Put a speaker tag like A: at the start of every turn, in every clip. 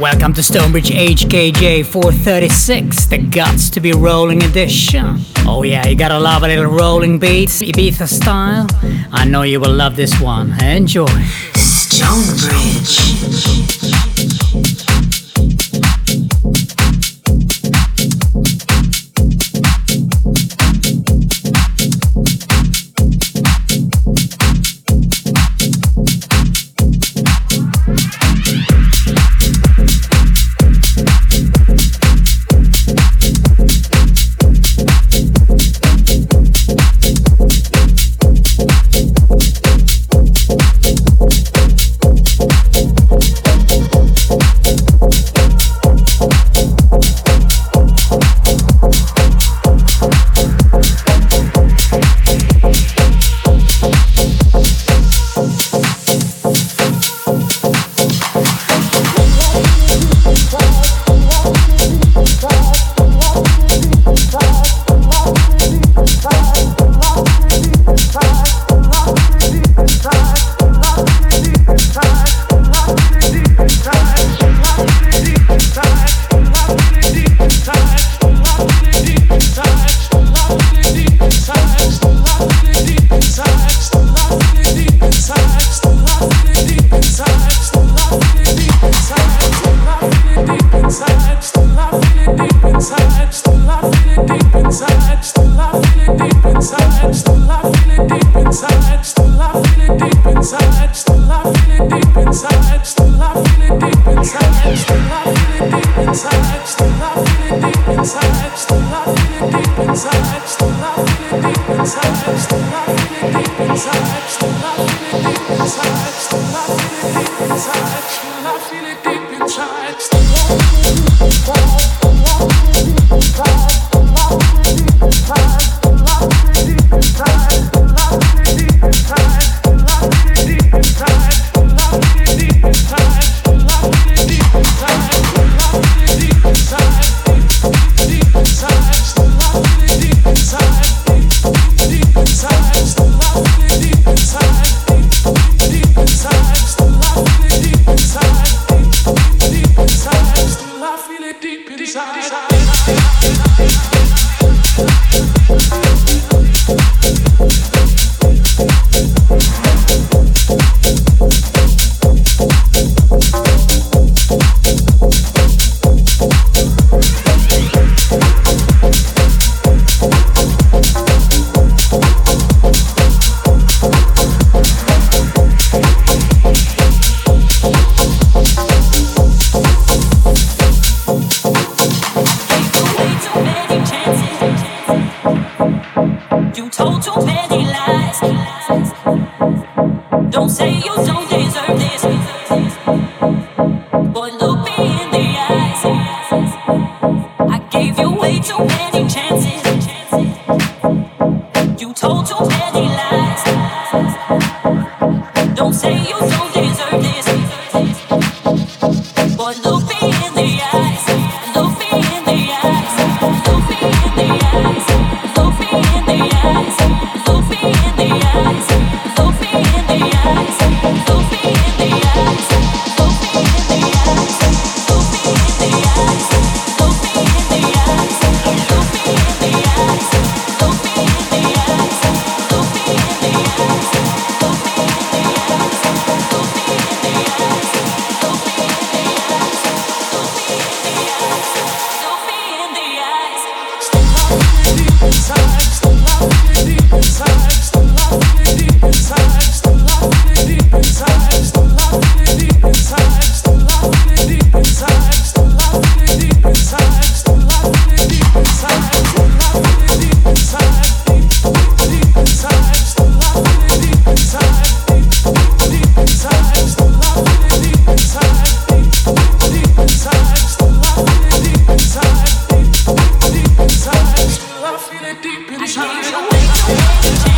A: Welcome to Stonebridge HKJ 436, the Guts to be Rolling edition. Oh yeah, you gotta love a little rolling beats, Ibiza style. I know you will love this one. Enjoy. Stonebridge. Inside, still I feel it deep inside.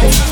B: life.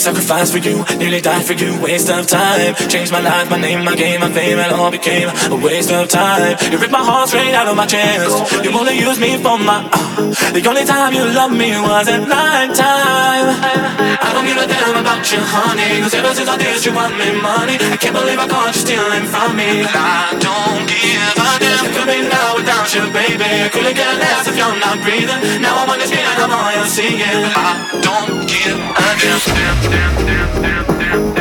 C: Sacrificed for you, nearly died for you, waste of time. Changed my life, my name, my game, my fame, it all became a waste of time. You ripped my heart straight out of my chest. You only used me for my. Uh, the only time you loved me was at night time. I don't give a damn about you, honey. Cause ever since I did, you want me money. I can't believe I caught you stealing from me. I don't give a damn. Could be now without you, baby. I Couldn't get less if you're not breathing. Now I'm on the street and I'm all you're seeing. I don't give a damn.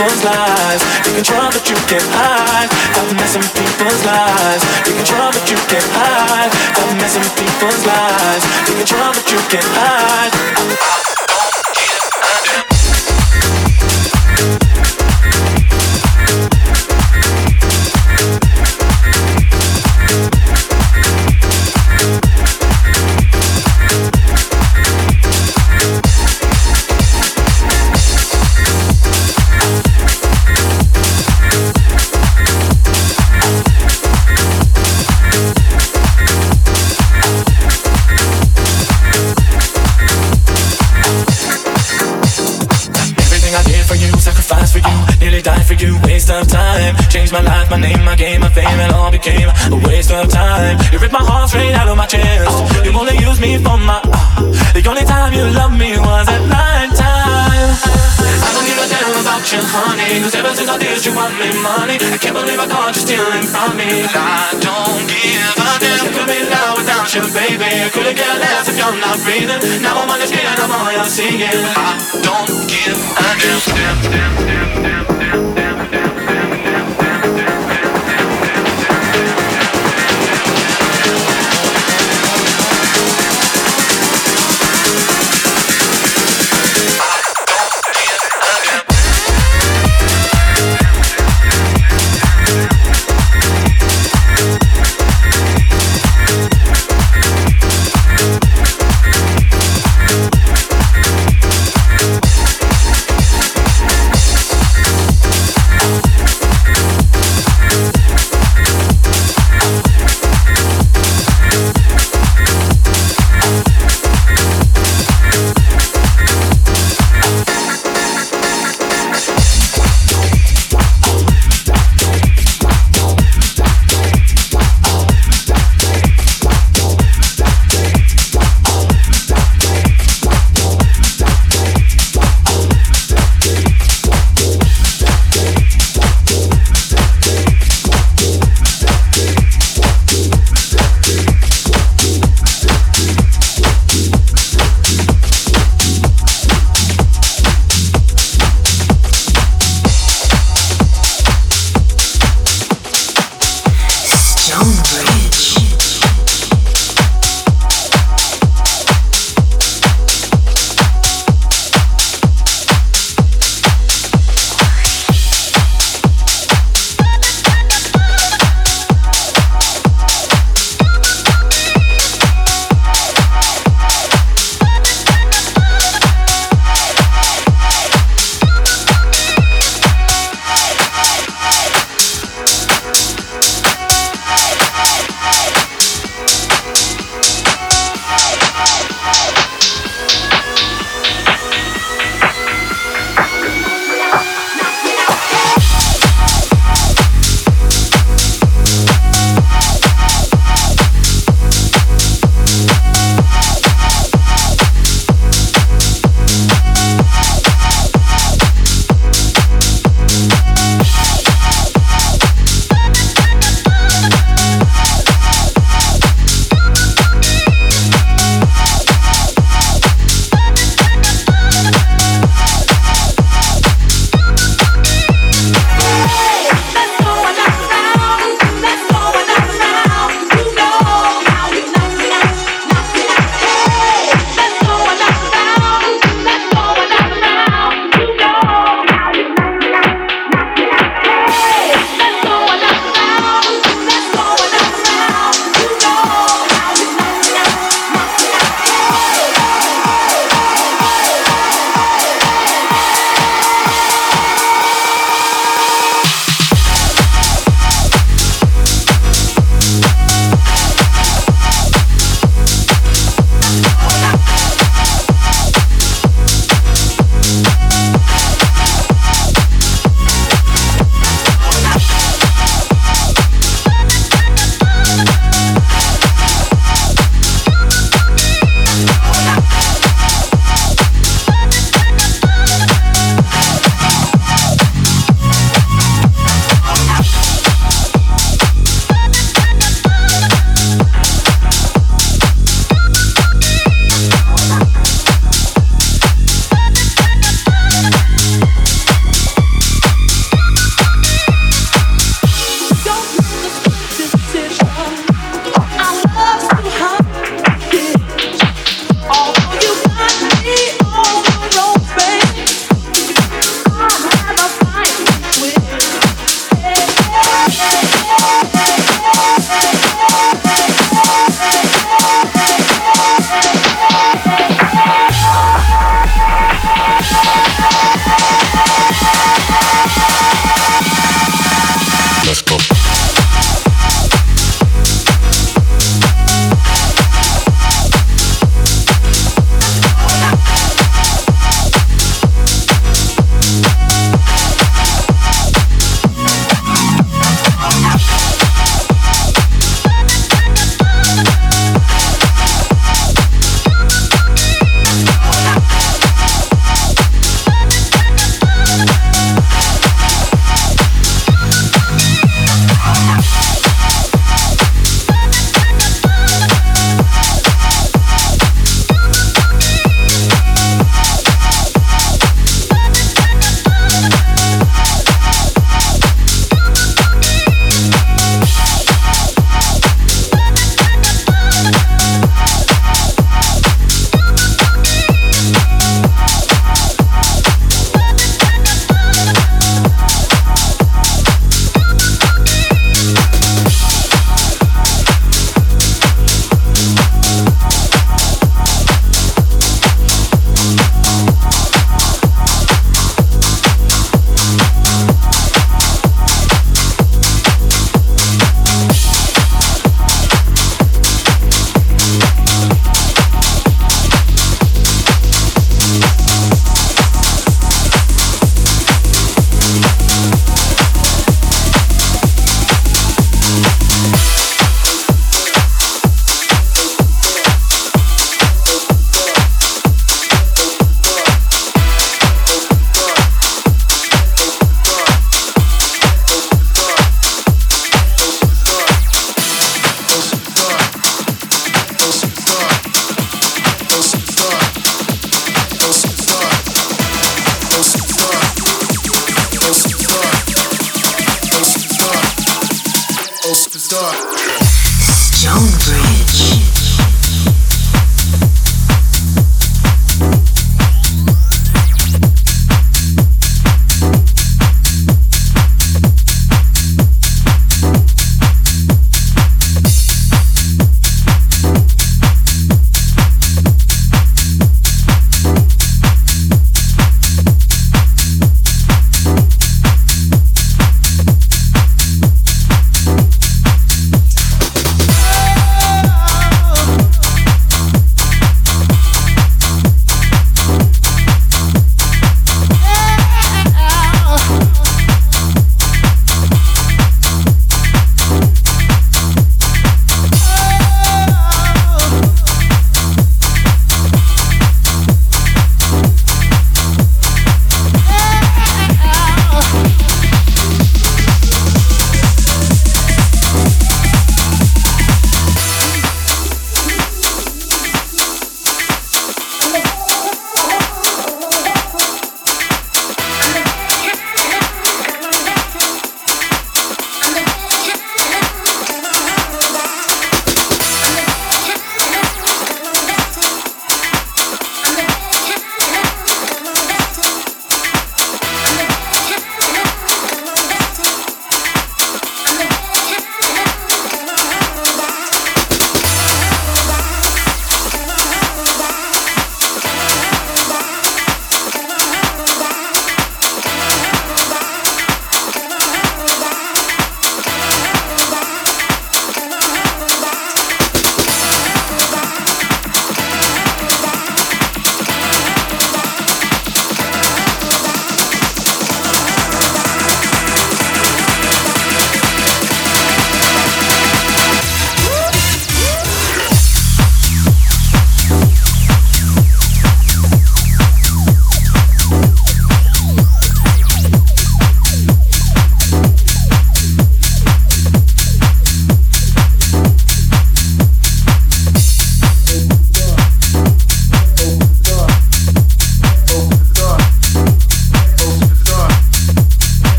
C: people's lives. Taking trouble that you can't hide. Got messing with people's lives. Taking trouble that you can't hide. Got messing with people's lives. Taking trouble that you can't hide. for you, waste of time. Changed my life, my name, my game, my fame, it all became a waste of time. You ripped my heart straight out of my chest. You only used me for my. Uh, the only time you loved me was at night time. I don't give a damn about you, honey. Cause ever since I did, you want me money. I can't believe I caught you stealing from me. I don't give a damn. I could be without you, baby. I couldn't care less if you're not breathing. Now I'm on your skin and I'm all you're seeing. I don't give a damn. damn, damn, damn, damn, damn, damn, damn.